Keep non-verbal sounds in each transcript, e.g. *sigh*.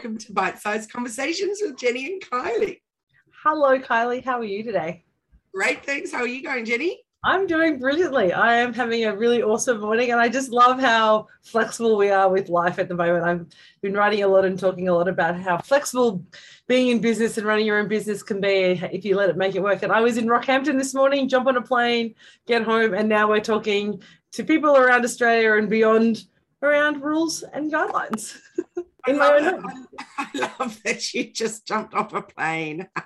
Welcome to Bite Sized Conversations with Jenny and Kylie. Hello, Kylie. How are you today? Great, thanks. How are you going, Jenny? I'm doing brilliantly. I am having a really awesome morning, and I just love how flexible we are with life at the moment. I've been writing a lot and talking a lot about how flexible being in business and running your own business can be if you let it make it work. And I was in Rockhampton this morning, jump on a plane, get home, and now we're talking to people around Australia and beyond around rules and guidelines. *laughs* in my own I love that you just jumped off a plane. *laughs*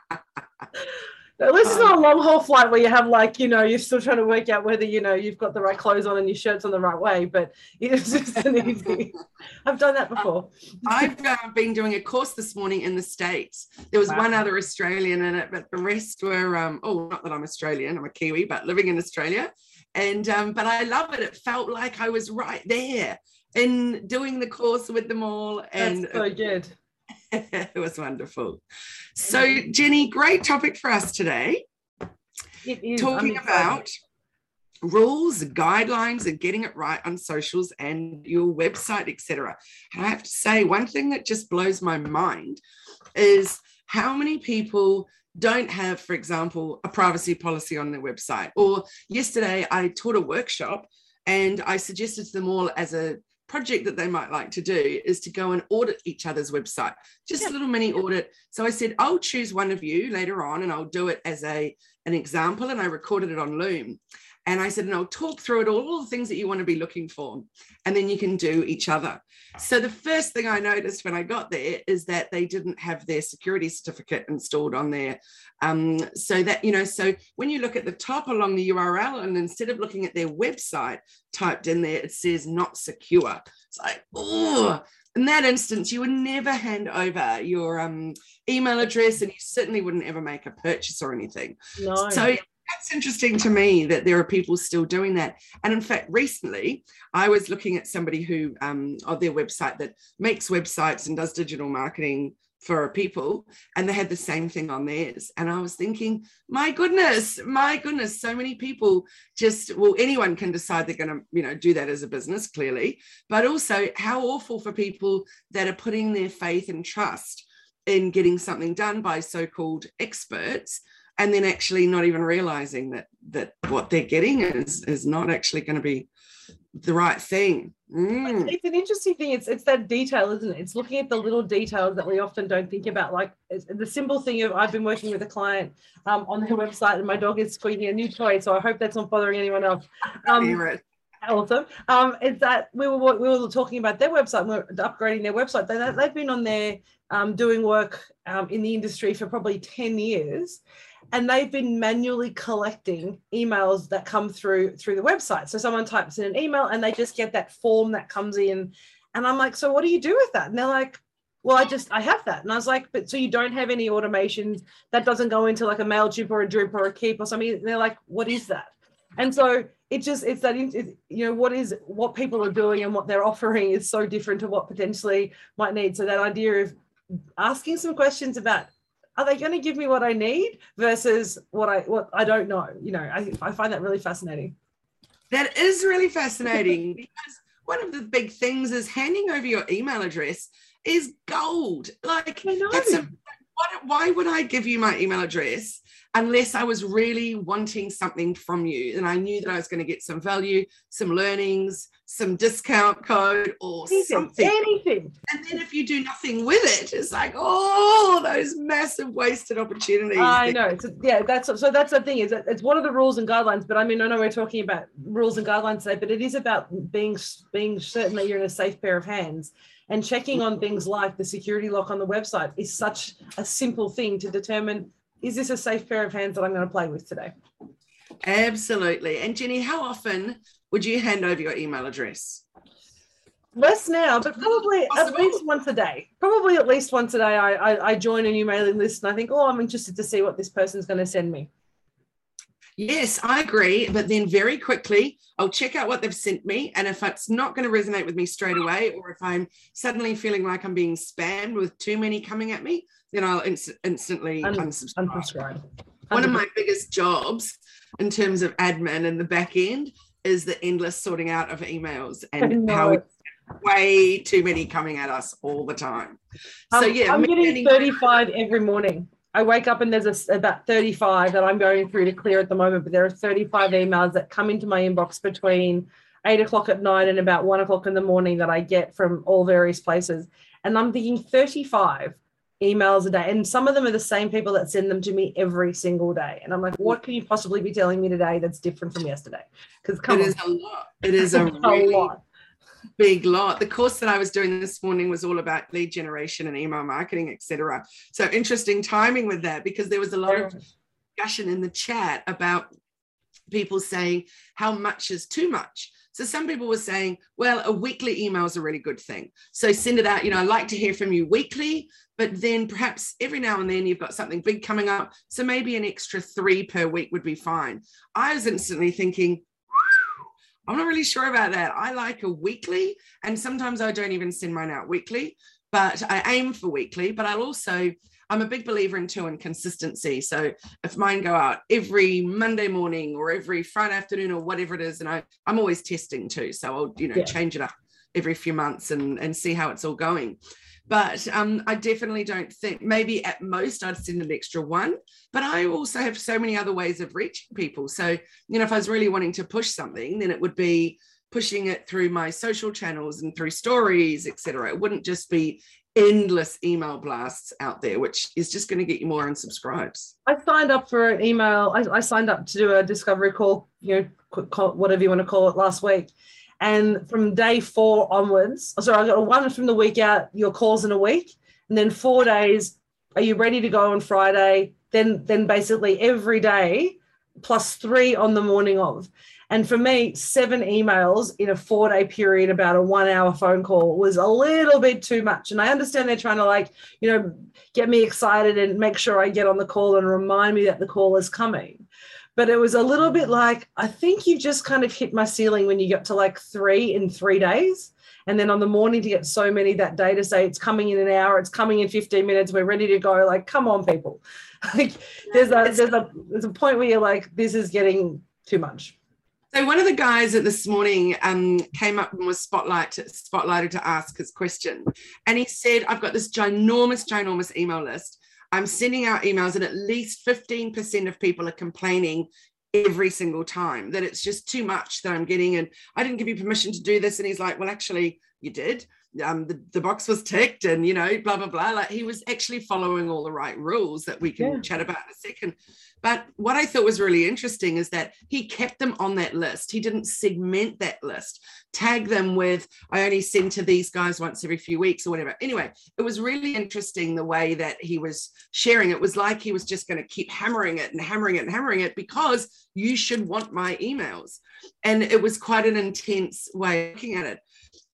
At least it's not a long haul flight where you have like, you know, you're still trying to work out whether, you know, you've got the right clothes on and your shirt's on the right way, but it's just an *laughs* easy. *laughs* I've done that before. I've uh, been doing a course this morning in the States. There was wow. one other Australian in it, but the rest were, um, oh, not that I'm Australian, I'm a Kiwi, but living in Australia. And, um, but I love it. It felt like I was right there in doing the course with them all. And That's so good. *laughs* it was wonderful. So, Jenny, great topic for us today. Talking about rules, guidelines, and getting it right on socials and your website, etc. And I have to say, one thing that just blows my mind is how many people don't have, for example, a privacy policy on their website. Or yesterday, I taught a workshop and I suggested to them all as a project that they might like to do is to go and audit each other's website just yeah. a little mini audit so i said i'll choose one of you later on and i'll do it as a an example and i recorded it on loom and I said, and I'll talk through it, all, all the things that you want to be looking for. And then you can do each other. So the first thing I noticed when I got there is that they didn't have their security certificate installed on there. Um, so that, you know, so when you look at the top along the URL, and instead of looking at their website typed in there, it says not secure. It's like, oh, in that instance, you would never hand over your um, email address and you certainly wouldn't ever make a purchase or anything. No. So that's interesting to me that there are people still doing that. And in fact, recently I was looking at somebody who um, on their website that makes websites and does digital marketing for people, and they had the same thing on theirs. And I was thinking, my goodness, my goodness, so many people just well, anyone can decide they're going to, you know, do that as a business, clearly, but also how awful for people that are putting their faith and trust in getting something done by so-called experts and then actually not even realizing that that what they're getting is is not actually going to be the right thing. Mm. It's an interesting thing. It's it's that detail, isn't it? It's looking at the little details that we often don't think about. Like the simple thing of I've been working with a client um, on their website, and my dog is squeaking a new toy. So I hope that's not bothering anyone else. Um, awesome. Um, is that we were we were talking about their website, we're upgrading their website. They, they've been on there um, doing work um, in the industry for probably ten years, and they've been manually collecting emails that come through through the website. So someone types in an email and they just get that form that comes in. And i'm like so what do you do with that? And they're like well i just i have that. And i was like but so you don't have any automations that doesn't go into like a mailchimp or a drip or a Keap or something? And they're like what is that? And so it just it's that it, you know what is what people are doing and what they're offering is so different to what potentially might need. So that idea of asking some questions about are they going to give me what I need versus what I what I don't know? You know, I, I find that really fascinating. That is really fascinating *laughs* because one of the big things is handing over your email address is gold. Like that's a, what, why would I give you my email address unless I was really wanting something from you and I knew that I was going to get some value, some learnings, some discount code or anything, something. Anything. And then if you do nothing with it, it's like, oh, those massive wasted opportunities. I know. A, yeah, that's so that's the thing is that it's one of the rules and guidelines. But I mean, I know we're talking about rules and guidelines today, but it is about being being certain that you're in a safe pair of hands. And checking on things like the security lock on the website is such a simple thing to determine is this a safe pair of hands that I'm going to play with today? Absolutely. And Jenny, how often would you hand over your email address? Less now, but probably Possible. at least once a day. Probably at least once a day, I, I, I join a new mailing list and I think, oh, I'm interested to see what this person's going to send me. Yes, I agree. But then very quickly, I'll check out what they've sent me. And if it's not going to resonate with me straight away, or if I'm suddenly feeling like I'm being spammed with too many coming at me, then I'll inst- instantly Un- unsubscribe. unsubscribe. One of my biggest jobs in terms of admin and the back end is the endless sorting out of emails and how we way too many coming at us all the time. So um, yeah, I'm getting 35 every morning. I wake up and there's a, about 35 that I'm going through to clear at the moment, but there are 35 emails that come into my inbox between eight o'clock at night and about one o'clock in the morning that I get from all various places. And I'm thinking 35 emails a day. And some of them are the same people that send them to me every single day. And I'm like, what can you possibly be telling me today that's different from yesterday? Because come it on. is a lot. It is *laughs* a, really lot. big lot. The course that I was doing this morning was all about lead generation and email marketing, etc. So interesting timing with that because there was a lot of discussion in the chat about people saying how much is too much. So some people were saying, well, a weekly email is a really good thing. So send it out. You know, I like to hear from you weekly, but then perhaps every now and then you've got something big coming up. So maybe an extra three per week would be fine. I was instantly thinking, *laughs* I'm not really sure about that. I like a weekly, and sometimes I don't even send mine out weekly, but I aim for weekly. But I'll also I'm a big believer in too in consistency. So if mine go out every Monday morning or every Friday afternoon or whatever it is, and I, I'm always testing too. So I'll, you know, yeah. change it up every few months and, and see how it's all going. But um, I definitely don't think maybe at most I'd send an extra one. But I also have so many other ways of reaching people. So, you know, if I was really wanting to push something, then it would be pushing it through my social channels and through stories, etc. It wouldn't just be endless email blasts out there, which is just going to get you more unsubscribes. I signed up for an email. I, I signed up to do a discovery call, you know, whatever you want to call it, last week. And from day four onwards, oh, sorry, I got one from the week out, your calls in a week. And then four days, are you ready to go on Friday? Then, then basically every day plus three on the morning of. And for me, seven emails in a four day period about a one hour phone call was a little bit too much. And I understand they're trying to, like, you know, get me excited and make sure I get on the call and remind me that the call is coming. But it was a little bit like, I think you've just kind of hit my ceiling when you get to like three in three days. And then on the morning to get so many that day to say it's coming in an hour, it's coming in 15 minutes, we're ready to go. Like, come on, people. *laughs* Like there's a there's a there's a point where you're like, this is getting too much. So one of the guys that this morning um, came up and was spotlight spotlighted to ask his question, and he said, "I've got this ginormous, ginormous email list. I'm sending out emails, and at least 15% of people are complaining every single time that it's just too much that I'm getting. And I didn't give you permission to do this. And he's like, Well, actually, you did. Um, the, the box was ticked and, you know, blah, blah, blah. Like he was actually following all the right rules that we can yeah. chat about in a second. But what I thought was really interesting is that he kept them on that list. He didn't segment that list, tag them with, I only send to these guys once every few weeks or whatever. Anyway, it was really interesting the way that he was sharing. It was like he was just going to keep hammering it and hammering it and hammering it because you should want my emails. And it was quite an intense way of looking at it.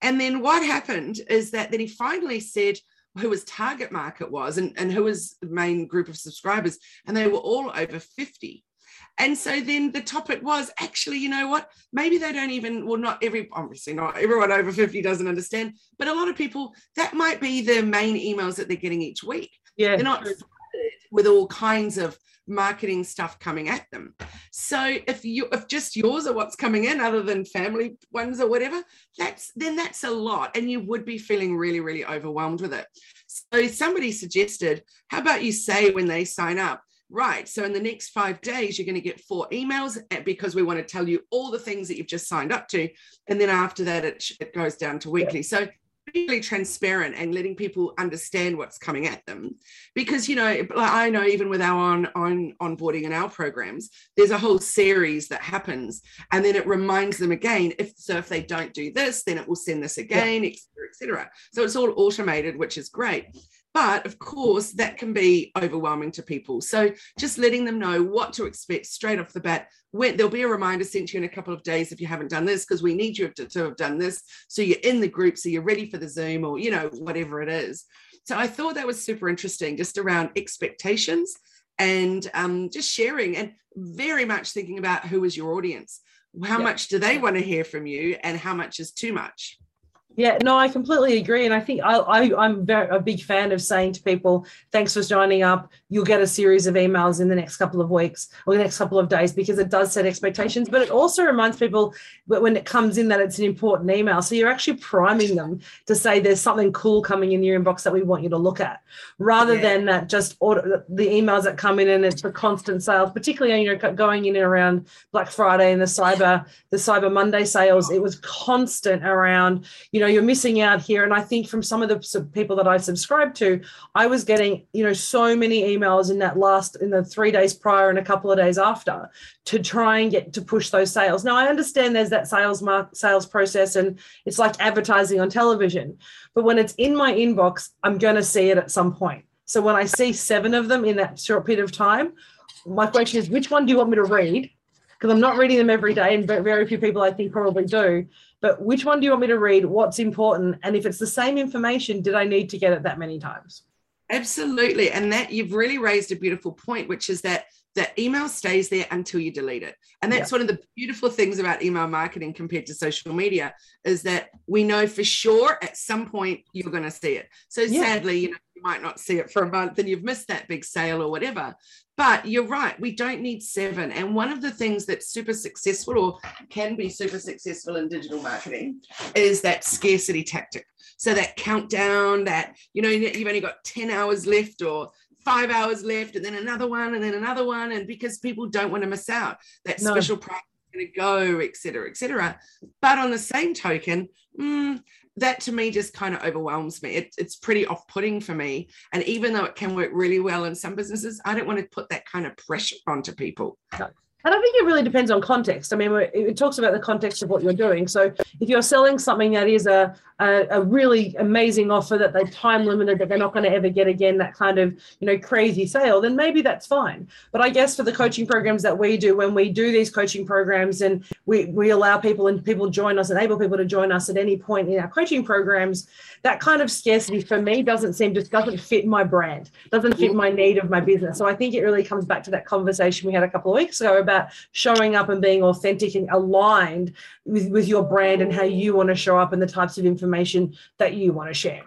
And then what happened is that then he finally said, who his target market was and, and who his main group of subscribers, and they were all over 50. And so then the topic was actually, you know what? Maybe they don't even, well, not every, obviously not everyone over 50 doesn't understand, but a lot of people, that might be the main emails that they're getting each week. Yeah. They're not with all kinds of marketing stuff coming at them. So if you if just yours are what's coming in other than family ones or whatever, that's then that's a lot and you would be feeling really really overwhelmed with it. So somebody suggested, how about you say when they sign up, right, so in the next 5 days you're going to get four emails eh, because we want to tell you all the things that you've just signed up to and then after that it, it goes down to weekly. So really transparent and letting people understand what's coming at them. Because you know i know even with our on, on onboarding and our programs there's a whole series that happens and then it reminds them again if so if they don't do this then it will send this again etc etc so it's all automated which is great but of course, that can be overwhelming to people. So just letting them know what to expect straight off the bat. When, there'll be a reminder sent to you in a couple of days if you haven't done this, because we need you to, to have done this. So you're in the group, so you're ready for the Zoom or, you know, whatever it is. So I thought that was super interesting, just around expectations and um, just sharing and very much thinking about who is your audience. How yeah. much do they want to hear from you and how much is too much? Yeah, no, I completely agree, and I think I, I am very a big fan of saying to people, "Thanks for signing up. You'll get a series of emails in the next couple of weeks or the next couple of days," because it does set expectations. But it also reminds people when it comes in that it's an important email. So you're actually priming them to say there's something cool coming in your inbox that we want you to look at, rather yeah. than that just order the emails that come in and it's the constant sales, particularly you know going in and around Black Friday and the Cyber the Cyber Monday sales. It was constant around you know you're missing out here. And I think from some of the people that I subscribe to, I was getting, you know, so many emails in that last, in the three days prior and a couple of days after to try and get to push those sales. Now I understand there's that sales mark, sales process and it's like advertising on television, but when it's in my inbox, I'm going to see it at some point. So when I see seven of them in that short period of time, my question is, which one do you want me to read? Because I'm not reading them every day, and very few people I think probably do. But which one do you want me to read? What's important? And if it's the same information, did I need to get it that many times? Absolutely. And that you've really raised a beautiful point, which is that that email stays there until you delete it. And that's yeah. one of the beautiful things about email marketing compared to social media is that we know for sure at some point you're going to see it. So yeah. sadly, you know, you might not see it for a month and you've missed that big sale or whatever. But you're right, we don't need seven. And one of the things that's super successful or can be super successful in digital marketing is that scarcity tactic. So that countdown, that, you know, you've only got 10 hours left or five hours left, and then another one, and then another one. And because people don't want to miss out, that no. special price going to go, et cetera, et cetera. But on the same token, mm, that to me just kind of overwhelms me. It, it's pretty off putting for me. And even though it can work really well in some businesses, I don't want to put that kind of pressure onto people. And I think it really depends on context. I mean, it talks about the context of what you're doing. So if you're selling something that is a, a, a really amazing offer that they're time limited that they're not going to ever get again, that kind of, you know, crazy sale, then maybe that's fine. But I guess for the coaching programs that we do, when we do these coaching programs and we, we allow people and people join us, enable people to join us at any point in our coaching programs, that kind of scarcity for me doesn't seem just doesn't fit my brand, doesn't fit my need of my business. So I think it really comes back to that conversation we had a couple of weeks ago about showing up and being authentic and aligned with, with your brand and how you want to show up and the types of information that you want to share.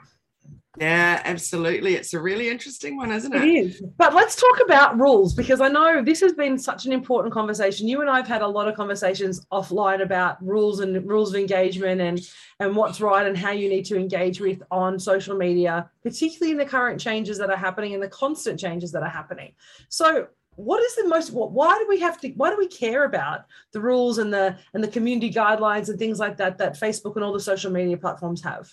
Yeah, absolutely. It's a really interesting one, isn't it? It is. But let's talk about rules because I know this has been such an important conversation. You and I have had a lot of conversations offline about rules and rules of engagement and and what's right and how you need to engage with on social media, particularly in the current changes that are happening and the constant changes that are happening. So, what is the most why do we have to why do we care about the rules and the and the community guidelines and things like that that Facebook and all the social media platforms have?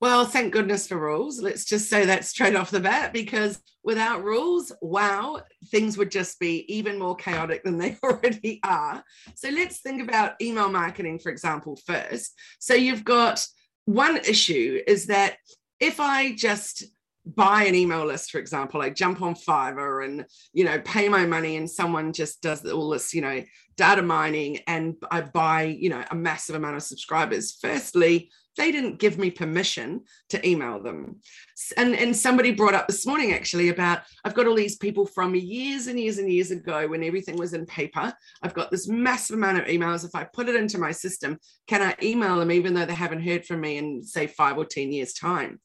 Well, thank goodness for rules. Let's just say that straight off the bat, because without rules, wow, things would just be even more chaotic than they *laughs* already are. So let's think about email marketing, for example, first. So you've got one issue is that if I just buy an email list, for example, I jump on Fiverr and, you know, pay my money and someone just does all this, you know, data mining and I buy, you know, a massive amount of subscribers. Firstly, they didn't give me permission to email them. And, and somebody brought up this morning actually about I've got all these people from years and years and years ago when everything was in paper. I've got this massive amount of emails. If I put it into my system, can I email them even though they haven't heard from me in, say, five or 10 years' time?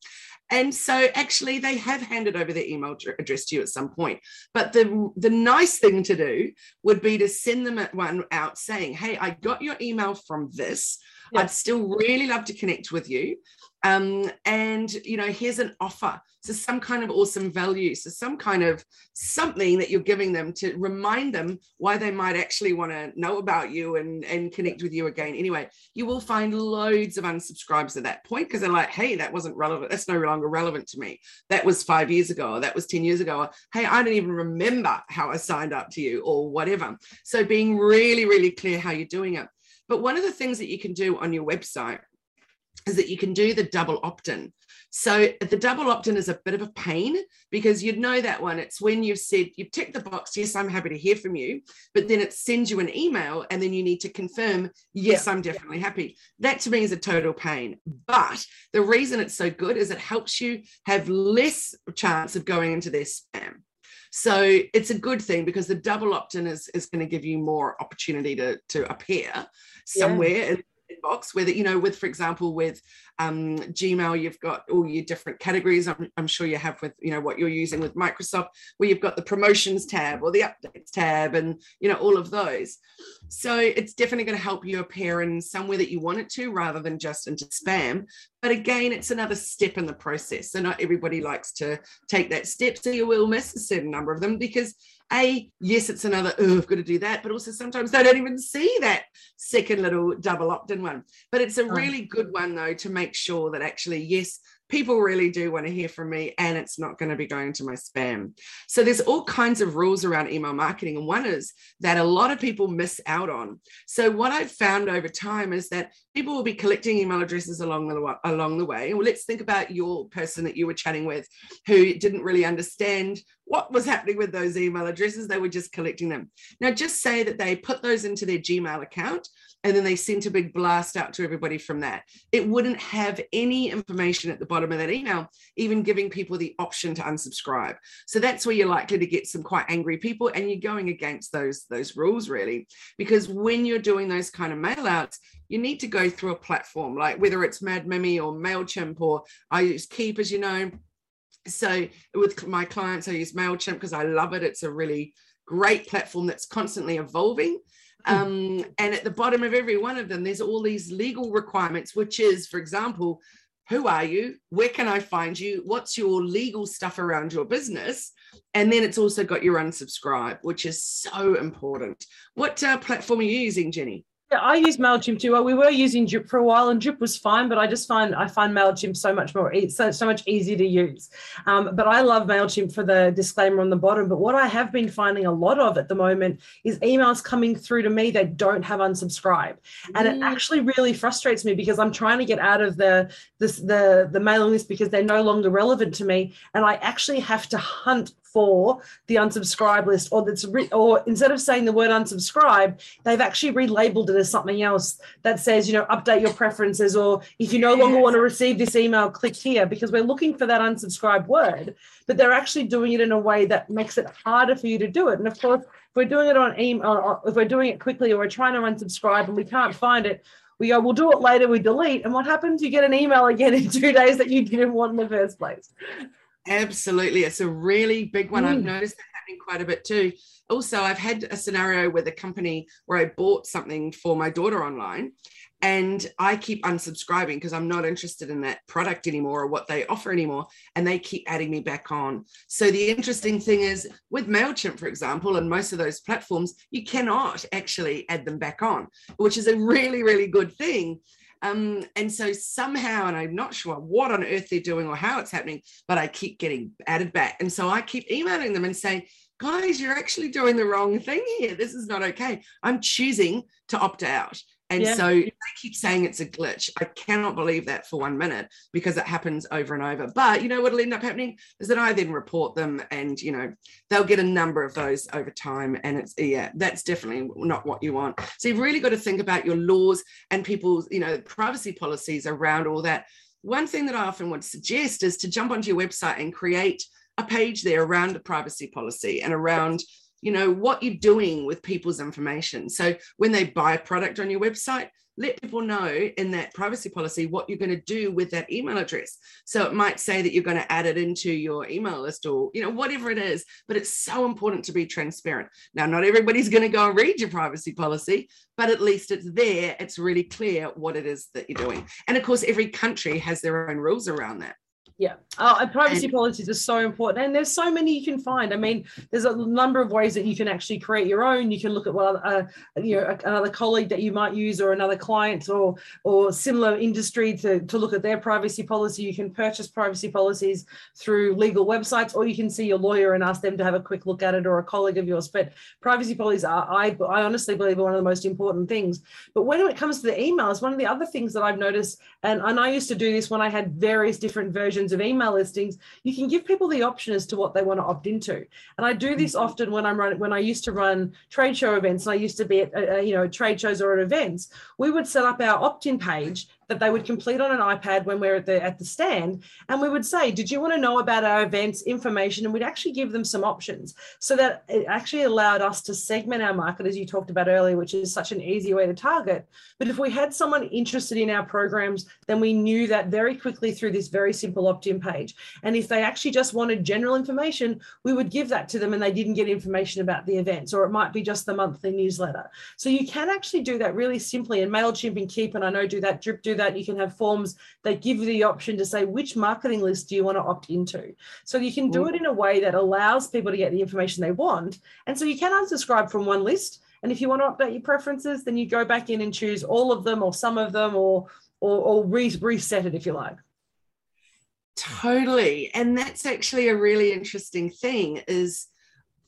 And so actually they have handed over their email address to you at some point. But the, the nice thing to do would be to send them one out saying, hey, I got your email from this. I'd still really love to connect with you. Um, and you know, here's an offer. So some kind of awesome value. So some kind of something that you're giving them to remind them why they might actually want to know about you and, and connect with you again. Anyway, you will find loads of unsubscribes at that point because they're like, hey, that wasn't relevant. That's no longer relevant to me. That was five years ago, or that was 10 years ago. Or, hey, I don't even remember how I signed up to you or whatever. So being really, really clear how you're doing it. But one of the things that you can do on your website is that you can do the double opt-in. So the double opt-in is a bit of a pain because you'd know that one. It's when you've said you've ticked the box, yes, I'm happy to hear from you, but then it sends you an email and then you need to confirm, yes, yeah. I'm definitely happy. That to me is a total pain. But the reason it's so good is it helps you have less chance of going into their spam. So it's a good thing because the double opt-in is, is going to give you more opportunity to, to appear somewhere yeah. in, inbox whether you know with for example with um, gmail you've got all your different categories. I'm, I'm, sure you have with you know what you're using with microsoft where you've got the promotions tab or the updates tab and you know all of those. So it's definitely going to help you appear in somewhere that you want it to rather than just into spam. But again it's another step in the process. So not everybody likes to take that step so you will miss a certain number of them because a yes it's another oh i've got to do that but also sometimes they don't even see that second little double opt-in one but it's a really good one though to make sure that actually yes people really do want to hear from me and it's not going to be going to my spam. So there's all kinds of rules around email marketing and one is that a lot of people miss out on. So what I've found over time is that people will be collecting email addresses along the along the way. Well, let's think about your person that you were chatting with who didn't really understand what was happening with those email addresses. They were just collecting them. Now just say that they put those into their Gmail account and then they sent a big blast out to everybody from that. It wouldn't have any information at the bottom of that email, even giving people the option to unsubscribe. So that's where you're likely to get some quite angry people, and you're going against those those rules really, because when you're doing those kind of mail outs, you need to go through a platform like whether it's Mad Mimi or Mailchimp or I use Keap, as you know. So with my clients, I use Mailchimp because I love it. It's a really great platform that's constantly evolving Hmm. Um, and at the bottom of every one of them, there's all these legal requirements, which is, for example, who are you? Where can I find you? What's your legal stuff around your business? And then it's also got your unsubscribe, which is so important. What uh, platform are you using, Jenny? Yeah, I use Mailchimp too. Well, we were using Drip for a while, and Drip was fine, but I just find I find Mailchimp so much more so, so much easier to use. Um, but I love Mailchimp for the disclaimer on the bottom. But what I have been finding a lot of at the moment is emails coming through to me that don't have unsubscribe, and mm. it actually really frustrates me because I'm trying to get out of the this the the mailing list because they're no longer relevant to me, and I actually have to hunt for the unsubscribe list or that's re- or instead of saying the word unsubscribe they've actually relabeled it as something else that says you know update your preferences or if you no longer want to receive this email click here because we're looking for that unsubscribe word but they're actually doing it in a way that makes it harder for you to do it and of course if we're doing it on email if we're doing it quickly or we're trying to unsubscribe and we can't find it we go, we'll do it later, we delete. And what happens? You get an email again *laughs* in two days that you didn't want in the first place. Absolutely. It's a really big one. Mm. I've noticed that happening quite a bit too. Also, I've had a scenario with a company where I bought something for my daughter online and I keep unsubscribing because I'm not interested in that product anymore or what they offer anymore. And they keep adding me back on. So the interesting thing is with MailChimp, for example, and most of those platforms, you cannot actually add them back on, which is a really, really good thing um, and so somehow, and I'm not sure what on earth they're doing or how it's happening, but I keep getting added back. And so I keep emailing them and saying, guys, you're actually doing the wrong thing here. This is not okay. I'm choosing to opt out. And yeah. so they keep saying it's a glitch. I cannot believe that for one minute because it happens over and over. But you know what'll end up happening is that I then report them and you know they'll get a number of those over time. And it's yeah, that's definitely not what you want. So you've really got to think about your laws and people's, you know, privacy policies around all that. One thing that I often would suggest is to jump onto your website and create a page there around the privacy policy and around you know what you're doing with people's information. So when they buy a product on your website let people know in that privacy policy what you're going to do with that email address. So it might say that you're going to add it into your email list or you know whatever it is but it's so important to be transparent. Now not everybody's going to go and read your privacy policy but at least it's there. It's really clear what it is that you're doing. And of course every country has their own rules around that yeah, uh, privacy and, policies are so important, and there's so many you can find. I mean, there's a number of ways that you can actually create your own. You can look at what uh, you know another colleague that you might use, or another client, or or similar industry to to look at their privacy policy. You can purchase privacy policies through legal websites, or you can see your lawyer and ask them to have a quick look at it, or a colleague of yours. But privacy policies are, I I honestly believe, are one of the most important things. But when it comes to the emails, one of the other things that I've noticed, and and I used to do this when I had various different versions of email listings, you can give people the option as to what they want to opt into. And I do this mm-hmm. often when I'm running, when I used to run trade show events and I used to be at, uh, uh, you know, trade shows or at events, we would set up our opt-in page that they would complete on an iPad when we're at the at the stand, and we would say, "Did you want to know about our events information?" And we'd actually give them some options, so that it actually allowed us to segment our market, as you talked about earlier, which is such an easy way to target. But if we had someone interested in our programs, then we knew that very quickly through this very simple opt-in page. And if they actually just wanted general information, we would give that to them, and they didn't get information about the events, or it might be just the monthly newsletter. So you can actually do that really simply. And Mailchimp and Keap, and I know do that, Drip do that. You can have forms that give you the option to say which marketing list do you want to opt into. So you can do mm. it in a way that allows people to get the information they want. And so you can unsubscribe from one list. And if you want to update your preferences, then you go back in and choose all of them or some of them or or, or re- reset it if you like. Totally. And that's actually a really interesting thing is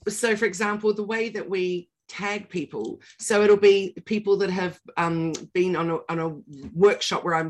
so for example, the way that we tag people. So it'll be people that have um, been on a, on a workshop where I'm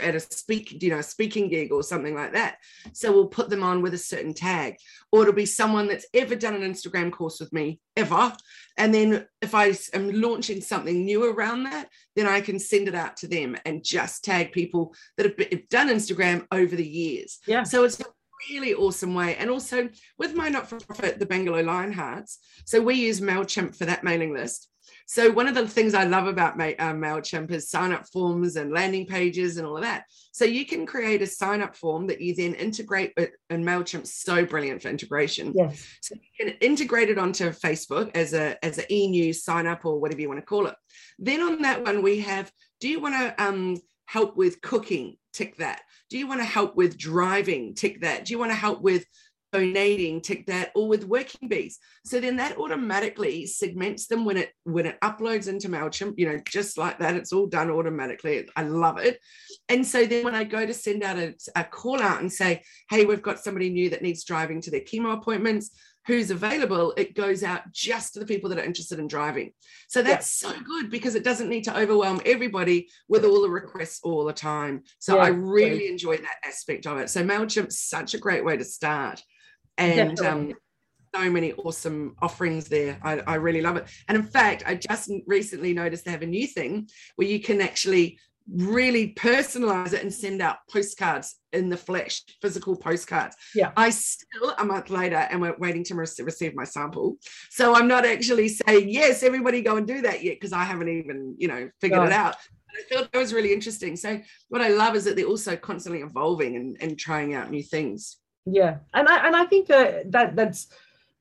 at a speak, you know, speaking gig or something like that. So we'll put them on with a certain tag, or it'll be someone that's ever done an Instagram course with me ever. And then if I am launching something new around that, then I can send it out to them and just tag people that have done Instagram over the years. Yeah. So it's really awesome way. And also with my not for profit, the Bangalow Lionhearts. So we use MailChimp for that mailing list. So one of the things I love about uh, MailChimp is sign up forms and landing pages and all of that. So you can create a sign up form that you then integrate with, and MailChimp's so brilliant for integration. Yes. So you can integrate it onto Facebook as a as an e-news sign up or whatever you want to call it. Then on that one, we have, do you want to um, help with cooking? Tick that. Do you want to help with driving? Tick that. Do you want to help with donating? Tick that. Or with working bees. So then that automatically segments them when it when it uploads into Mailchimp. You know, just like that, it's all done automatically. I love it. And so then when I go to send out a, a call out and say, "Hey, we've got somebody new that needs driving to their chemo appointments," who's available, it goes out just to the people that are interested in driving. So that's yeah. so good because it doesn't need to overwhelm everybody with all the requests all the time. So yeah, I really enjoy that aspect of it. So MailChimp's such a great way to start. And um, so many awesome offerings there. I, I really love it. And in fact, I just recently noticed they have a new thing where you can actually really personalize it and send out postcards in the flesh, physical postcards. Yeah. I still, a month later, am waiting to receive my sample. So I'm not actually saying, yes, everybody go and do that yet, because I haven't even, you know, figured no. it out. But I thought that was really interesting. So what I love is that they're also constantly evolving and, and trying out new things. Yeah. And I and I think that that that's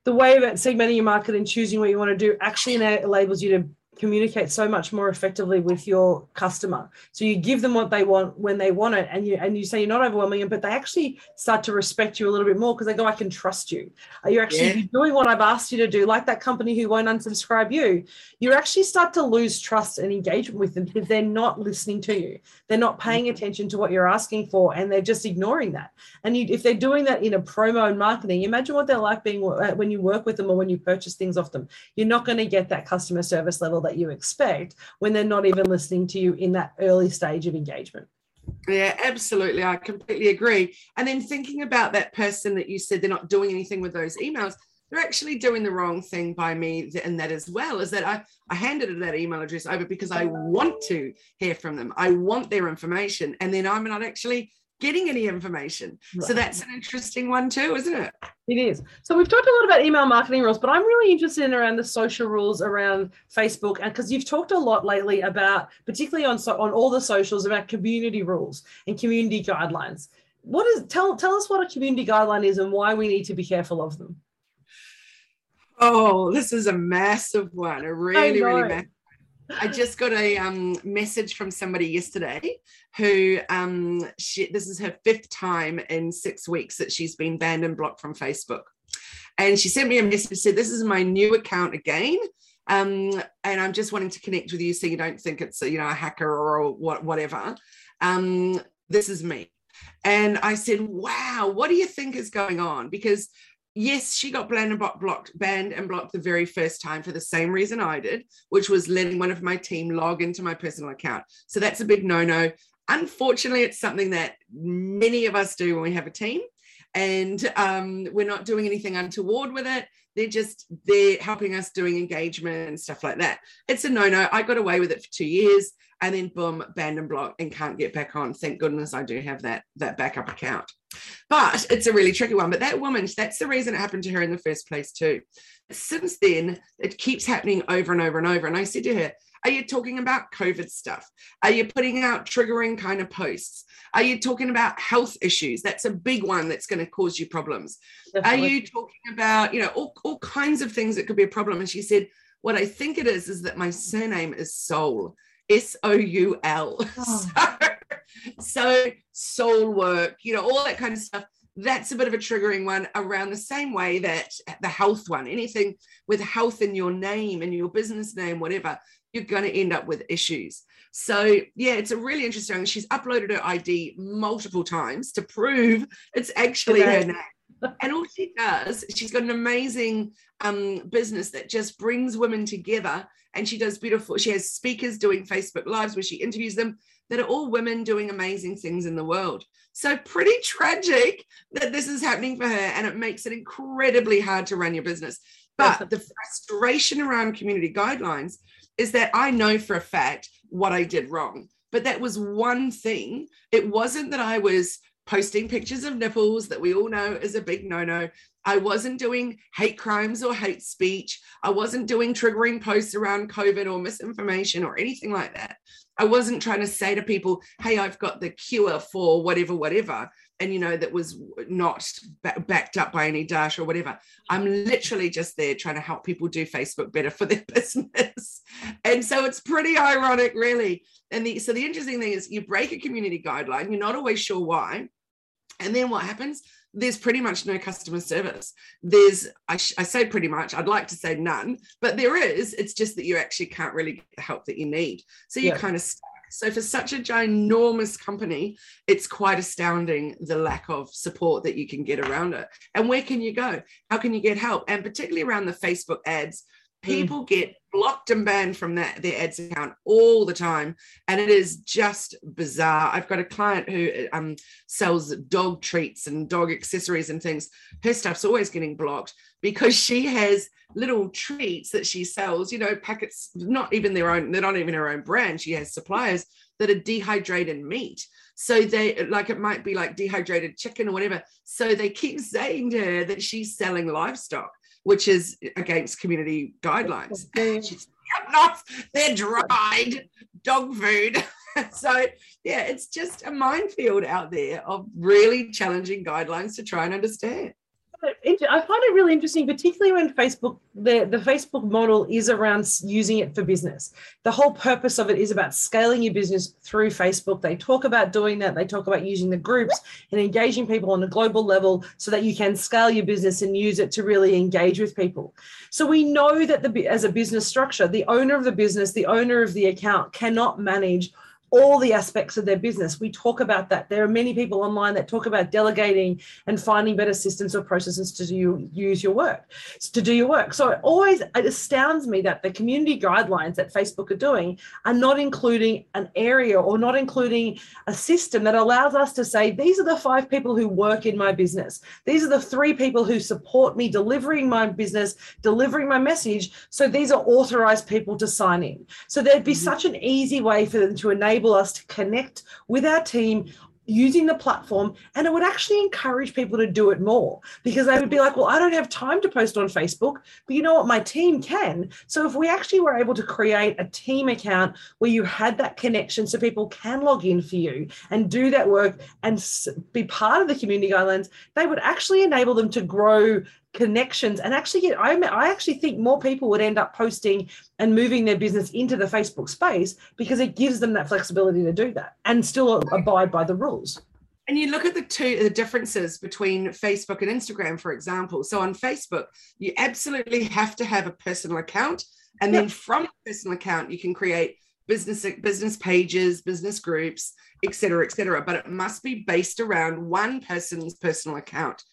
the way that segmenting your market and choosing what you want to do actually enables you to communicate so much more effectively with your customer. So you give them what they want when they want it, and you and you say you're not overwhelming them, but they actually start to respect you a little bit more because they go, I can trust you. Are you actually yeah. doing what I've asked you to do? Like that company who won't unsubscribe you, you actually start to lose trust and engagement with them because they're not listening to you. They're not paying mm-hmm. attention to what you're asking for, and they're just ignoring that. And you, if they're doing that in a promo and marketing, imagine what they're like being uh, when you work with them or when you purchase things off them. You're not going to get that customer service level that you expect when they're not even listening to you in that early stage of engagement. Yeah, absolutely. I completely agree. And then thinking about that person that you said they're not doing anything with those emails, they're actually doing the wrong thing by me and that as well is that I, I handed that email address over because I want to hear from them. I want their information. And then I'm not actually getting any information. Right. So that's an interesting one too, isn't it? It is. So we've talked a lot about email marketing rules, but I'm really interested in around the social rules around Facebook, and because you've talked a lot lately about, particularly on so, on all the socials, about community rules and community guidelines. What is tell tell us what a community guideline is and why we need to be careful of them. Oh, this is a massive one. A really, really massive I just got a um, message from somebody yesterday who um, she, this is her fifth time in six weeks that she's been banned and blocked from Facebook. And she sent me a message said, This is my new account again. Um, and I'm just wanting to connect with you so you don't think it's a, you know a hacker or what whatever. Um, this is me. And I said, Wow, what do you think is going on? Because yes, she got banned and blocked, banned and blocked the very first time for the same reason I did, which was letting one of my team log into my personal account. So that's a big no-no. Unfortunately, it's something that many of us do when we have a team. And um, we're not doing anything untoward with it. They're just they're helping us doing engagement and stuff like that. It's a no-no. I got away with it for two years and then boom, banned and blocked and can't get back on. Thank goodness I do have that that backup account. But it's a really tricky one. But that woman, that's the reason it happened to her in the first place too. Since then, it keeps happening over and over and over. And I said to her, are you talking about COVID stuff? Are you putting out triggering kind of posts? Are you talking about health issues? That's a big one that's going to cause you problems. Definitely. Are you talking about, you know, all, all kinds of things that could be a problem? And she said, what I think it is, is that my surname is Soul, S O U L. Oh. *laughs* So, so soul work, you know, all that kind of stuff that's a bit of a triggering one around the same way that the health one anything with health in your name and your business name whatever you're going to end up with issues. So, yeah, it's a really interesting. She's uploaded her ID multiple times to prove it's actually okay. her name. and all she does, she's got an amazing um, business that just brings women together. And she does beautiful, she has speakers doing Facebook Lives where she interviews them that are all women doing amazing things in the world. So, pretty tragic that this is happening for her. And it makes it incredibly hard to run your business. But the frustration around community guidelines is that I know for a fact what I did wrong. But that was one thing. It wasn't that I was posting pictures of nipples that we all know is a big no no. I wasn't doing hate crimes or hate speech. I wasn't doing triggering posts around COVID or misinformation or anything like that. I wasn't trying to say to people, hey, I've got the cure for whatever, whatever and you know that was not backed up by any data or whatever. I'm literally just there trying to help people do facebook better for *laughs* their business. And so it's pretty ironic really. And the so the interesting thing is you break a community guideline you're not always sure why and then what happens there's pretty much no customer service there's I, sh- I say pretty much i'd like to say none but there is it's just that you actually can't really get the help that you need so you yeah. kind of stuck so for such a ginormous company, it's quite astounding the lack of support that you can get around it. And where can you go? How can you get help? And particularly around the Facebook ads. People mm. get blocked and banned from that their ads account all the time. And it is just bizarre. I've got a client who um, sells dog treats and dog accessories and things. Her stuff's always getting blocked because she has little treats that she sells you know packets not even their own they're not even her own brand. She has suppliers that are dehydrated meat. So they like it might be like dehydrated chicken or whatever. So they keep saying to her that she's selling livestock which is against community guidelines. *laughs* *laughs* not, they're dried dog food. *laughs* so yeah, it's just a minefield out there of really challenging guidelines to try and understand. I find it really interesting, particularly when Facebook, the, the Facebook model is around using it for business. The whole purpose of it is about scaling your business through Facebook. They talk about doing that. They talk about using the groups and engaging people on a global level so that you can scale your business and use it to really engage with people. So we know that the as a business structure, the owner of the business, the owner of the account cannot manage all the aspects of their business. We talk about that. There are many people online that talk about delegating and finding better systems or processes to do, use your work, to do your work. So it always it astounds me that the community guidelines that Facebook are doing are not including an area or not including a system that allows us to say, these are the five people who work in my business. These are the three people who support me delivering my business, delivering my message. So these are authorized people to sign in. So there'd be mm-hmm. such an easy way for them to enable enable us to connect with our team using the platform and it would actually encourage people to do it more because they would be like well i don't have time to post on facebook but you know what? My team can. So if we actually were able to create a team account where you had that connection so people can log in for you and do that work and be part of the community guidelines they would actually enable them to grow connections. And actually get I, I actually think more people would end up posting and moving their business into the facebook space because it gives them that flexibility to do that and still abide by the rules. And you look at the two the differences between facebook and instagram for example. So on facebook you absolutely have to have a personal account. And then from a personal account you can create business business pages business groups etc etc but it must be based around one person's personal account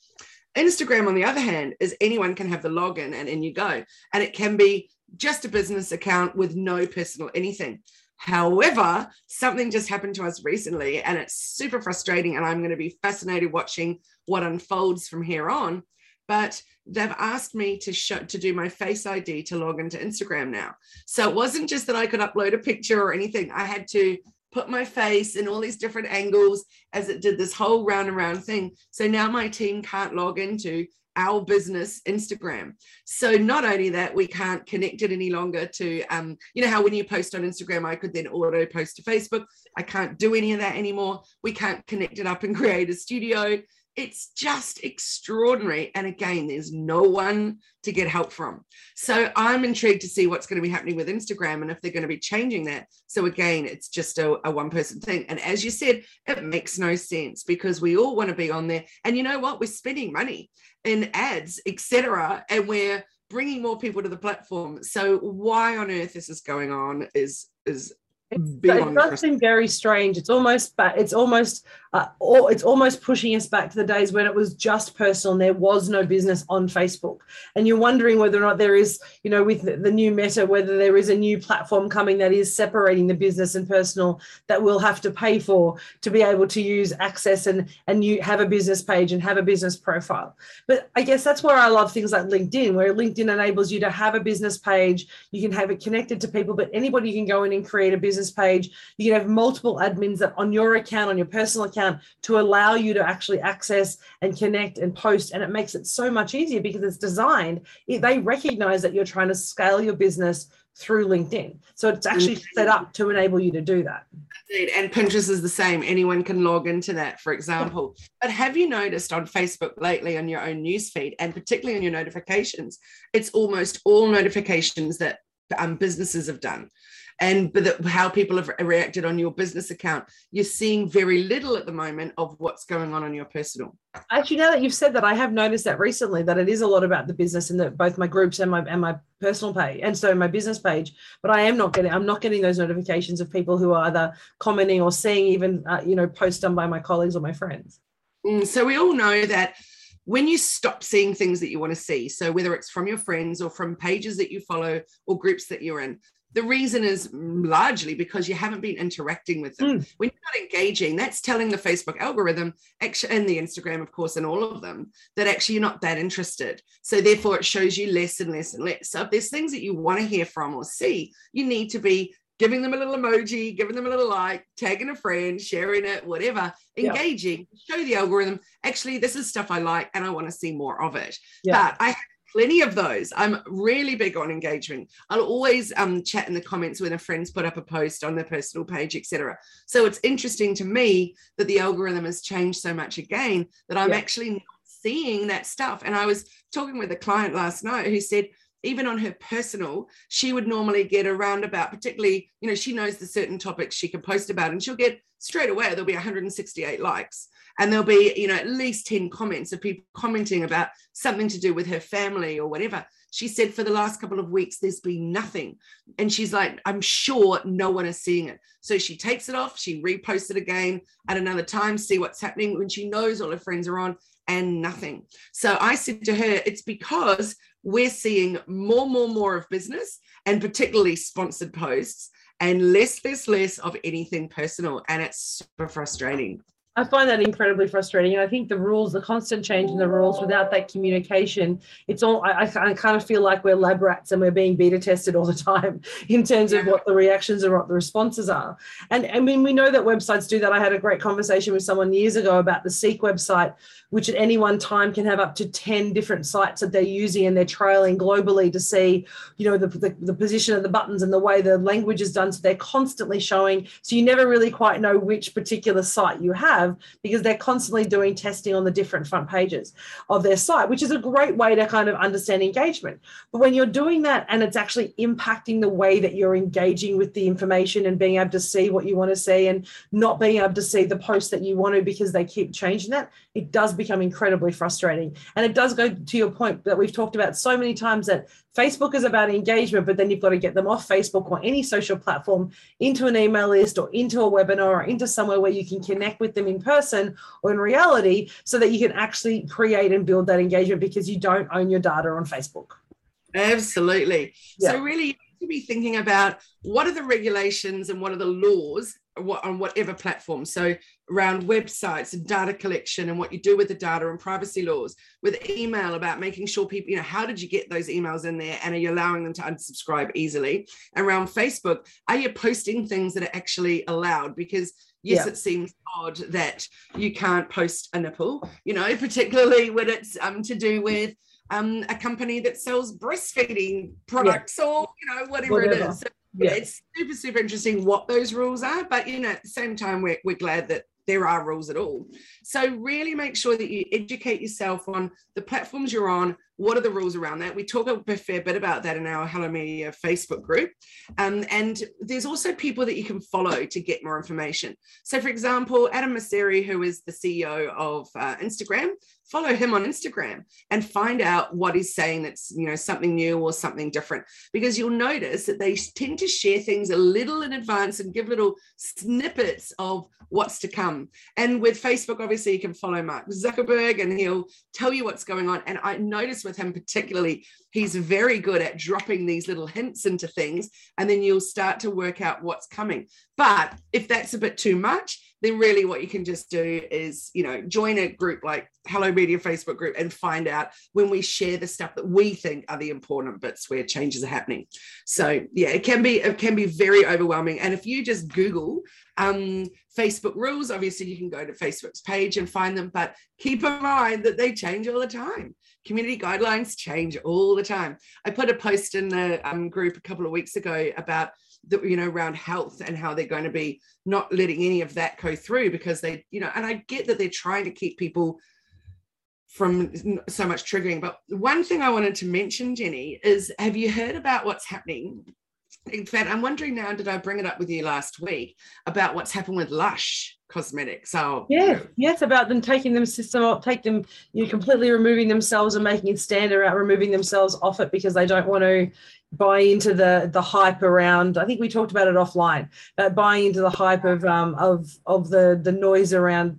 Instagram, on the other hand, is anyone can have the login and in you go. And it can be just a business account with no personal anything. However, something just happened to us recently and it's super frustrating. And I'm going to be fascinated watching what unfolds from here on. But they've asked me to show to do my face ID to log into Instagram now. So it wasn't just that I could upload a picture or anything. I had to put my face in all these different angles as it did this whole round and round thing. So now my team can't log into our business Instagram. So not only that, we can't connect it any longer to, um, you know, how when you post on Instagram, I could then auto post to Facebook. I can't do any of that anymore. We can't connect it up and *laughs* create a studio it's just extraordinary. And again, there's no one to get help from. So I'm intrigued to see what's going to be happening with Instagram and if they're going to be changing that. So again, it's just a, a one person thing. And as you said, it makes no sense because we all want to be on there. And you know what? We're spending money in ads, etc. And we're bringing more people to the platform. So why on earth this is going on is is it does seem very strange. It's almost, it's almost uh, it's almost pushing us back to the days when it was just personal and there was no business on Facebook. And you're wondering whether or not there is, you know, with the, the new meta, whether there is a new platform coming that is separating the business and personal that we'll have to pay for to be able to use access and and you have a business page and have a business profile. But I guess that's where I love things like LinkedIn, where LinkedIn enables you to have a business page, you can have it connected to people, but anybody can go in and create a business page. You can have multiple admins that on your account, on your personal account account to allow you to actually access and connect and post. And it makes it so much easier because it's designed, they recognize that you're trying to scale your business through LinkedIn. So it's actually mm-hmm. set up to enable you to do that. Indeed. And Pinterest is the same. Anyone can log into that, for example. But have you noticed on Facebook lately on your own newsfeed and particularly on your notifications, it's almost all notifications that um, businesses have done and but the, how people have reacted on your business account you're seeing very little at the moment of what's going on on your personal. Actually now that you've said that i have noticed that recently that it is a lot about the business and that both my groups and my and my personal page and so my business page but i am not getting i'm not getting those notifications of people who are either commenting or seeing even uh, you know posts done by my colleagues or my friends. Mm, so we all know that when you stop seeing things that you want to see, so whether it's from your friends or from pages that you follow or groups that you're in, the reason is largely because you haven't been interacting with them. Mm. When you're not engaging, that's telling the Facebook algorithm, actually, and the Instagram, of course, and all of them, that actually you're not that interested. So therefore, it shows you less and less and less. So if there's things that you want to hear from or see, you need to be giving them a little emoji, giving them a little like, tagging a friend, sharing it, whatever, engaging, yeah. show the algorithm, actually, this is stuff I like and I want to see more of it. Yeah. But I plenty of those. I'm really big on engagement. I'll always um, chat in the comments when a friend's put up a post on their personal page, etc. So it's interesting to me that the algorithm has changed so much again that I'm yeah. actually not seeing that stuff. And I was talking with a client last night who said, even on her personal, she would normally get around about, particularly, you know, she knows the certain topics she can post about, and she'll get straight away, there'll be 168 likes. And there'll be you know at least 10 comments of people commenting about something to do with her family or whatever. She said for the last couple of weeks there's been nothing. And she's like i'm sure no one is seeing it. So she takes it off she reposts it again at another time see what's happening. When she knows all her friends are on and nothing. So i said to her it's because we're seeing more more more of business and particularly sponsored posts and less less less of anything personal. And it's super frustrating I find that incredibly frustrating. And I think the rules, the constant change in the rules without that communication, it's all, I, I kind of feel like we're lab rats and we're being beta tested all the time *laughs* in terms of what the reactions and what the responses are. And I mean, we know that websites do that. I had a great conversation with someone years ago about the Seek website, which at any one time can have up to 10 different sites that they're using and they're trailing globally to see, you know, the, the, the position of the buttons and the way the language is done. So they're constantly showing. So you never really quite know which particular site you have have because they're constantly doing testing on the different front pages of their site, which is a great way to kind of understand engagement. But when you're doing that and it's actually impacting the way that you're engaging with the information and being able to see what you want to see and not being able to see the posts that you want to because they keep changing that, it does become incredibly frustrating. And it does go to your point that we've talked about so many times that Facebook is about engagement, but then you've got to get them off Facebook or any social platform into an email list or into a webinar or into somewhere where you can connect with them in person or in reality so that you can actually create and build that engagement because you don't own your data on Facebook. Absolutely. Yeah. So, really, you have to be thinking about what are the regulations and what are the laws on whatever platform. So around websites and data collection and what you do with the data and privacy laws, with email about making sure people, you know, how did you get those emails in there and are you allowing them to unsubscribe easily? Around Facebook, are you posting things that are actually allowed? Because yes, yeah. it seems odd that you can't post a nipple, you know, particularly when it's um, to do with um, a company that sells breastfeeding products yeah. or, you know, whatever, whatever. it is. So yeah. it's super, super interesting what those rules are. But, you know, at the same time, we're, we're glad that there are rules at all. So really make sure that you educate yourself on the platforms you're on, what are the rules around that? We talk a fair bit about that in our Hello Media Facebook group. Um, and there's also people that you can follow to get more information. So, for example, Adam Mosseri, who is the CEO of uh, Instagram, follow him on Instagram and find out what he's saying that's you know something new or something different. Because you'll notice that they tend to share things a little in advance and give little snippets of what's to come. And with Facebook obviously you can follow Mark Zuckerberg and he'll tell you what's going on. And I notice with him particularly he's very good at dropping these little hints into things and then you'll start to work out what's coming. But if that's a bit too much then really what you can just do is you know join a group like hello media facebook group and find out when we share the stuff that we think are the important bits where changes are happening. So yeah it can be it can be very overwhelming. And if you just google um, facebook rules obviously you can go to facebook's page and find them but keep in mind that they change all the time. Community guidelines change all the time. I put a post in the um, group a couple of weeks ago about that you know around health and how they're going to be not letting any of that go through because they you know and i get that they're trying to keep people from so much triggering but one thing i wanted to mention jenny is have you heard about what's happening in fact i'm wondering now did i bring it up with you last week about what's happened with lush cosmetics? So yeah yes about them taking them system take them you know, completely removing themselves and making it stand around removing themselves off it because they don't want to buy into the the hype around i think we talked about it offline but buying into the hype of um of of the the noise around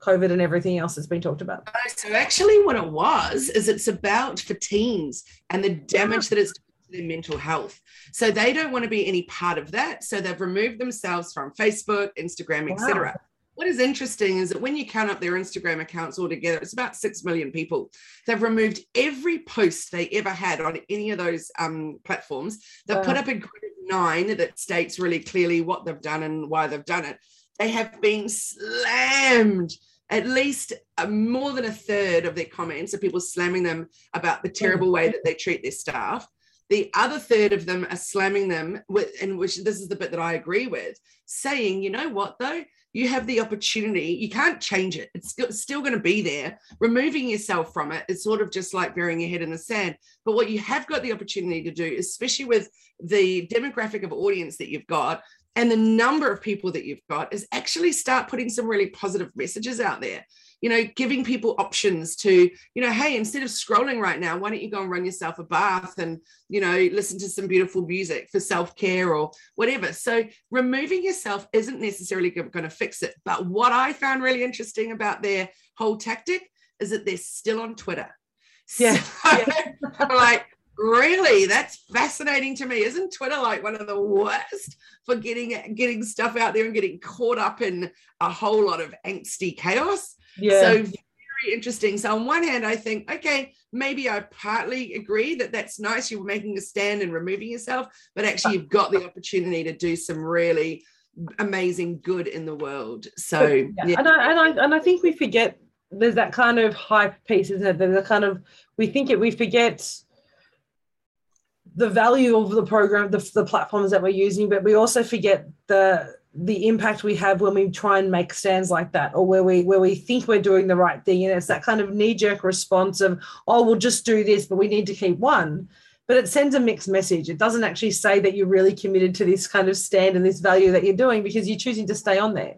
covid and everything else that's been talked about. So actually what it was is it's about for teens and the damage that it's their mental health so they don't want to be any part of that so they've removed themselves from facebook instagram etc what is interesting is that when you count up their Instagram accounts altogether, it's about 6 million people. They've removed every post they ever had on any of those um, platforms. They've wow. put up a grid nine that states really clearly what they've done and why they've done it. They have been slammed. At least uh, more than a third of their comments are people slamming them about the terrible way that they treat their staff. The other third of them are slamming them with, and which this is the bit that I agree with, saying, you know what though, you have the opportunity. You can't change it. It's still, going to be there. Removing yourself from it is sort of just like burying your head in the sand. But what you have got the opportunity to do especially with the demographic of audience that you've got and the number of people that you've got is actually start putting some really positive messages out there you know giving people options to you know hey instead of scrolling right now why don't you go and run yourself a bath and you know listen to some beautiful music for self-care or whatever. So removing yourself isn't necessarily going to fix it. But what i found really interesting about their whole tactic is that they're still on twitter. Yeah, *laughs* so, yeah. like really? That's fascinating to me. Isn't twitter like one of the worst for getting getting stuff out there and getting caught up in a whole lot of angsty chaos yeah. So very interesting. So on one hand i think okay maybe i partly agree that that's nice you're making a stand and removing yourself but actually you've got the opportunity to do some really amazing good in the world. So yeah, yeah. And, I, and I and i think we forget there's that kind of hype piece isn't it there's a kind of we think it we forget the value of the program, the, the platforms that we're using, but we also forget the the impact we have when we try and make stands like that or where we where we think we're doing the right thing. And it's that kind of knee-jerk response of oh we'll just do this but we need to keep one. But it sends a mixed message. It doesn't actually say that you're really committed to this kind of stand and this value that you're doing because you're choosing to stay on there.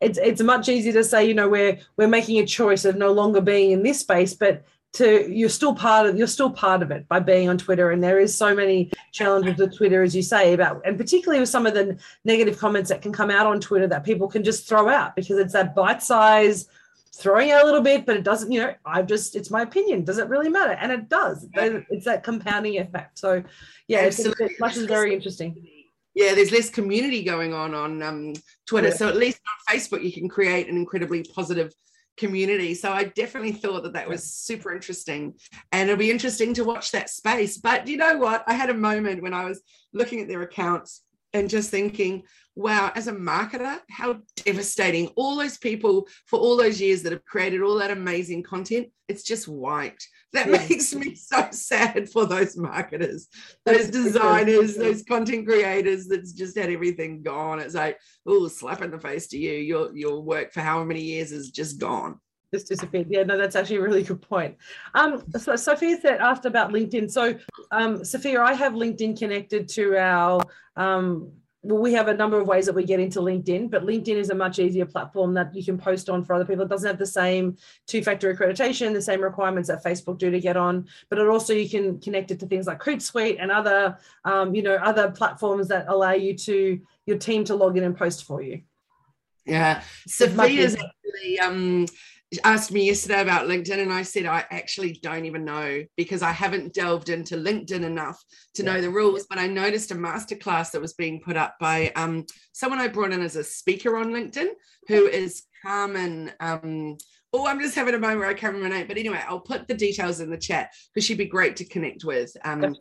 It's it's much easier to say you know we're we're making a choice of no longer being in this space but to you're still part of you're still part of it by being on Twitter. And there is so many challenges with Twitter, as you say, about and particularly with some of the negative comments that can come out on Twitter that people can just throw out because it's that bite size throwing out a little bit, but it doesn't, you know, I just, it's my opinion. Does it really matter? And it does. It's that compounding effect. So, yeah, Absolutely. it's, much is very interesting. Yeah, there's less community going on on um, Twitter. Yeah. So at least on Facebook, you can create an incredibly positive community. So I definitely thought that that was super interesting. And it'll be interesting to watch that space. But you know what? I had a moment when I was looking at their accounts and just thinking, wow, as a marketer, how devastating. All those people for all those years that have created all that amazing content, it's just wiped. That yeah. makes me so sad for those marketers, those designers, those content creators that's just had everything gone. It's like, oh, slap in the face to you. Your your work for how many years is just gone just disappeared. Yeah, no, that's actually a really good point. Um, so Sophia said asked about LinkedIn. So um, Sophia, I have LinkedIn connected to our um, well, we have a number of ways that we get into LinkedIn, but LinkedIn is a much easier platform that you can post on for other people. It doesn't have the same two-factor accreditation, the same requirements that Facebook do to get on, but it also you can connect it to things like Hootsuite and other, um, you know, other platforms that allow you to your team to log in and post for you. Yeah, Sophia's actually um, asked me yesterday about LinkedIn, and I said I actually don't even know because I haven't delved into LinkedIn enough to yeah. know the rules. But I noticed a masterclass that was being put up by um, someone I brought in as a speaker on LinkedIn, who is Carmen. Um, oh, I'm just having a moment where I can't remember her name. But anyway, I'll put the details in the chat because she'd be great to connect with. Um,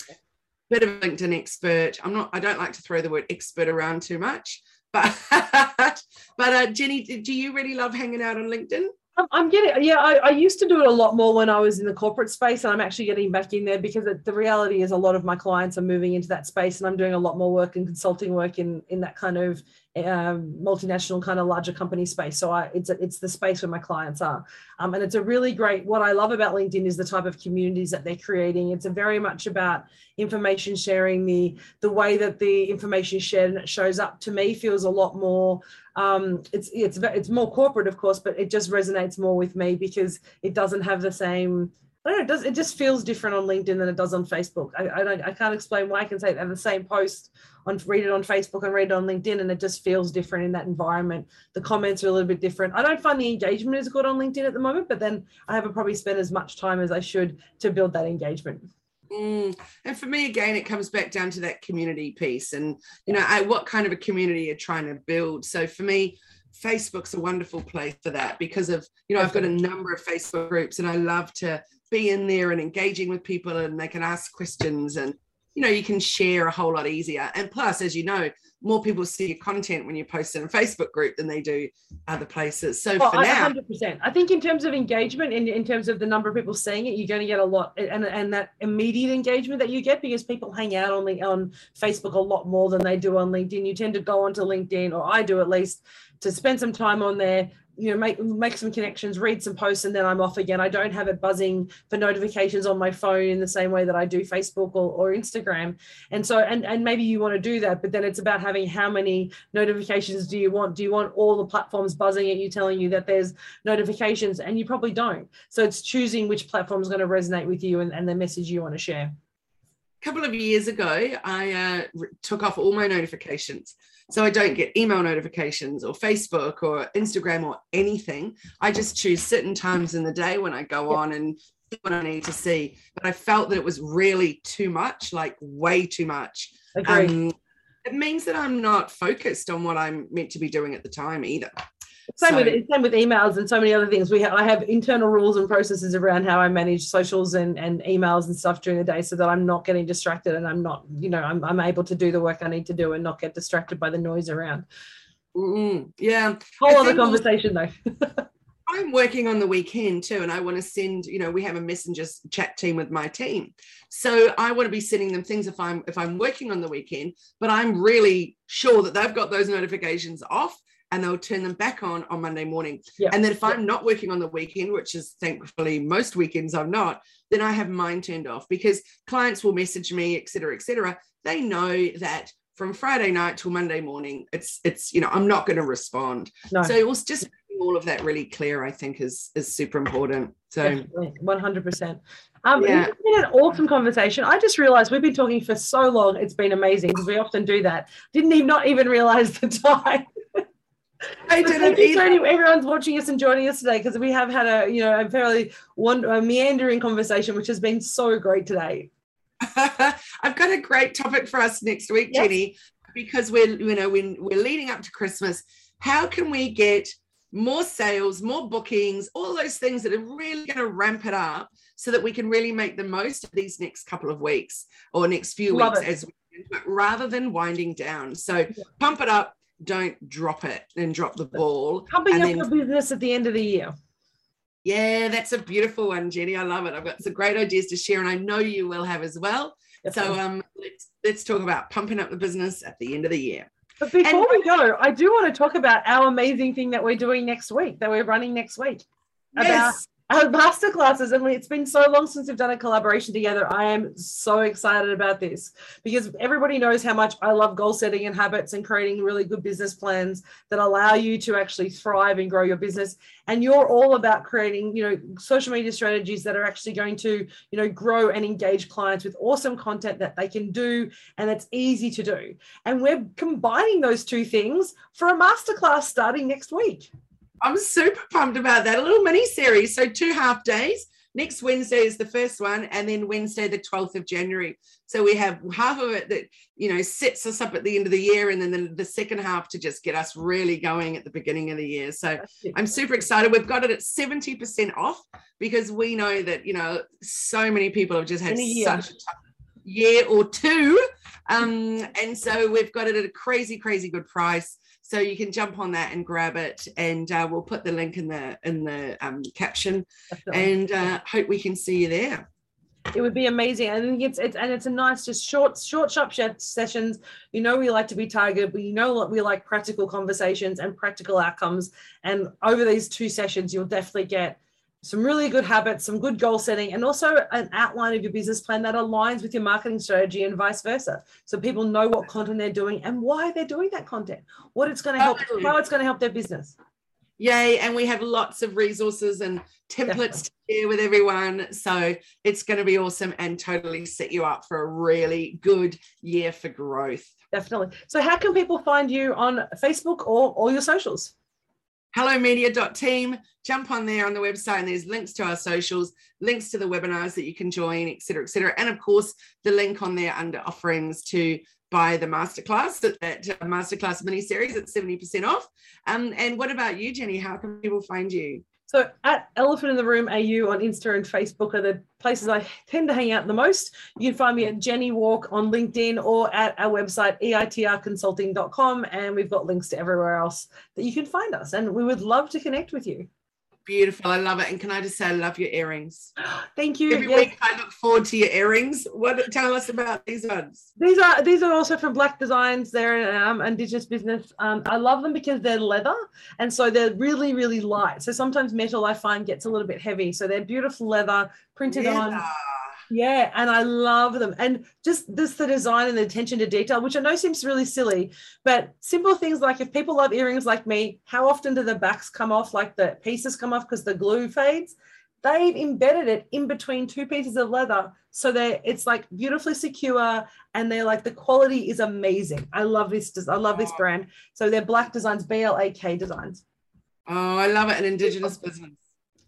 bit of LinkedIn expert. I'm not. I don't like to throw the word expert around too much. But *laughs* but uh, Jenny, do you really love hanging out on LinkedIn? I'm getting, yeah, I, I, used to do it a lot more when I was in the corporate space, and I'm actually getting back in there because the reality is a lot of my clients are moving into that space, and I'm doing a lot more work and consulting work in in that kind of um, multinational kind of larger company space. So I, it's a, it's the space where my clients are, um, and it's a really great. What I love about LinkedIn is the type of communities that they're creating. It's a very much about information sharing. The the way that the information is shared and it shows up to me feels a lot more. Um, it's it's it's more corporate, of course, but it just resonates more with me because it doesn't have the same I don't know, it does it just feels different on LinkedIn than it does on Facebook. I, I don't I can't explain why I can say they have the same post on read it on Facebook and read it on LinkedIn and it just feels different in that environment. The comments are a little bit different. I don't find the engagement as good on LinkedIn at the moment, but then I haven't probably spent as much time as I should to build that engagement. Mm. And for me, again, it comes back down to that community piece and, you know, I, what kind of a community you're trying to build. So for me, Facebook's a wonderful place for that because of, you know, I've got a number of Facebook groups and I love to be in there and engaging with people and they can ask questions and you know you can share a whole lot easier. And plus as you know more people see your content when you post in a facebook group than they do other places. So well, for now 100% i think in terms of engagement and in, in terms of the number of people seeing it you're going to get a lot and, and that immediate engagement that you get because people hang out on, on facebook a lot more than they do on linkedin. You tend to go onto linkedin or i do at least to spend some time on there you know make make some connections read some posts and then i'm off again. I don't have it buzzing for notifications on my phone in the same way that i do facebook or, or instagram. And so and and maybe you want to do that but then it's about having how many notifications do you want? Do you want all the platforms buzzing at you telling you that there's notifications? And you probably don't. So it's choosing which platform is going to resonate with you and, and the message you want to share. A couple of years ago i uh, took off all my notifications so I don't get email notifications or Facebook or Instagram or anything. I just choose certain times in the day when I go on and what I need to see. But I felt that it was really too much, like way too much. Um, it means that I'm not focused on what I'm meant to be doing at the time either. Same so, with same with emails and so many other things. We have, I have internal rules and processes around how I manage socials and, and emails and stuff during the day, so that I'm not getting distracted and I'm not, you know, I'm, I'm able to do the work I need to do and not get distracted by the noise around. Mm, yeah, whole other conversation though. *laughs* I'm working on the weekend too, and I want to send. You know, we have a messenger chat team with my team, so I want to be sending them things if I'm if I'm working on the weekend. But I'm really sure that they've got those notifications off and they'll turn them back on on Monday morning. And then if I'm not working on the weekend, which is thankfully most weekends I'm not, then I have mine turned off because clients will message me, et cetera, et cetera. They know that from Friday night till Monday morning, it's it's you know I'm not going to respond. No. So it was just all of that really clear. I think is is super important. So one hundred percent. Um, yeah. It's been an awesome conversation. I just realized we've been talking for so long. It's been amazing because we often do that. Didn't even not even realize the *laughs* time. I didn't Thank you. Everyone's watching us and joining us today because we have had a you know a fairly one a meandering conversation, which has been so great today. *laughs* I've got a great topic for us next week, Yes. Jenny, because we're you know when we're leading up to Christmas. How can we get more sales, more bookings, all those things that are really going to ramp it up, so that we can really make the most of these next couple of weeks or next few Love weeks it. as we, rather than winding down. So pump it up, don't drop it and drop the ball. Pumping up then- your business at the end of the year. Yeah, that's a beautiful one, Jenny. I love it. I've got some great ideas to share, and I know you will have as well. So um, let's let's talk about pumping up the business at the end of the year. But before and- we go, I do want to talk about our amazing thing that we're doing next week, that we're running next week. About Yes, our masterclasses. And it's been so long since we've done a collaboration together. I am so excited about this because everybody knows how much I love goal setting and habits and creating really good business plans that allow you to actually thrive and grow your business. And you're all about creating, you know, social media strategies that are actually going to, you know, grow and engage clients with awesome content that they can do and that's easy to do. And we're combining those two things for a masterclass starting next week. I'm super pumped about that. A little mini series. So two half days. Next Wednesday is the first one, and then Wednesday, the 12th of January. So we have half of it that you know sets us up at the end of the year, and then the, the second half to just get us really going at the beginning of the year. So I'm super excited. We've got it at 70% off because we know that, you know, so many people have just had such a tough year or two. Um, and so we've got it at a crazy, crazy good price. So you can jump on that and grab it, and uh, we'll put the link in the in the um, caption, and uh, hope we can see you there. it would be amazing. And I think it's, it's and it's a nice just short short sharp sh- sessions. You know we like to be targeted but you know what we like practical conversations and practical outcomes. And over these two sessions you'll definitely get some really good habits some good goal setting and also an outline of your business plan that aligns with your marketing strategy and vice versa so people know what content they're doing and why they're doing that content what it's going to help how it's going to help their business Yay. And we have lots of resources and templates to share with everyone. So it's going to be awesome and totally set you up for a really good year for growth. definitely so how can people find you on facebook or all your socials hellomedia.team jump on there on the website and there's links to our socials links to the webinars that you can join et cetera et cetera. And of course the link on there under offerings to buy the masterclass that, that uh, masterclass mini series at 70% off. Um, and what about you jenny? How can people find you So at Elephant in the Room AU on Insta and Facebook are the places I tend to hang out the most. You can find me at Jenny Walk on LinkedIn or at our website, eitrconsulting.com. And we've got links to everywhere else that you can find us. And we would love to connect with you. Beautiful i love it and can i just say i love your earrings *gasps* Thank you. every Yes, week i look forward to your earrings what tell us about these ones These are these are also from Blak Designs. They're an um, indigenous business. Um, I love them because they're leather, and so they're really really light. So sometimes metal I find gets a little bit heavy. So they're beautiful leather printed on. Yeah. And I love them. And just this the design and the attention to detail, which I know seems really silly, but simple things like if people love earrings like me, how often do the backs come off, like the pieces come off because the glue fades? They've embedded it in between two pieces of leather. So they it's like beautifully secure and they're like the quality is amazing. I love this I love this brand. So they're blak designs, B L A K designs. oh i love it an indigenous business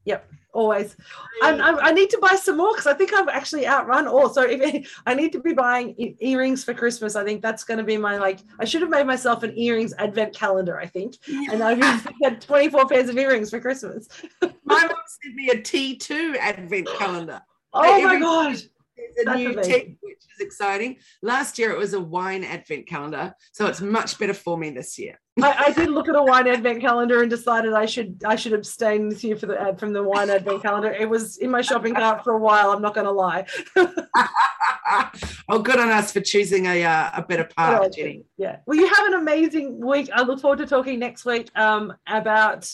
Yep, always. I'm, I'm, I need to buy some more because I think I've actually outrun all. So if I need to be buying e- earrings for Christmas, I think that's going to be my like. I should have made myself an earrings advent calendar. I think, and I've *laughs* had 24 pairs of earrings for Christmas. My mom sent me a T2 advent calendar. Oh my god! A new tech, which is exciting. Last year it was a wine advent calendar, so it's much better for me this year. *laughs* I, I did look at a wine advent calendar and decided I should I should abstain this year for the from the wine advent calendar. It was in my shopping cart for a while. I'm not going to lie. *laughs* oh, good on us for choosing a uh, a better path, Oh, Jenny. Yeah. Well, you have an amazing week. I look forward to talking next week um, about,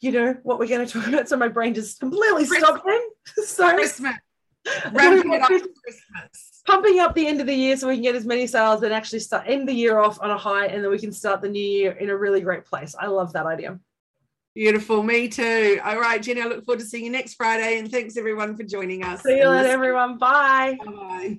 you know, what we're going to talk about. So my brain just completely stopped then. *laughs* So Christmas, I'm ramping it up gonna for be Christmas. Pumping up the end of the year so we can get as many sales and actually start end the year off on a high and then we can start the new year in a really great place. I love that idea. Beautiful, me too. All right, Jenny, I look forward to seeing you next Friday, and thanks everyone for joining us. See you later, everyone. Bye. Bye.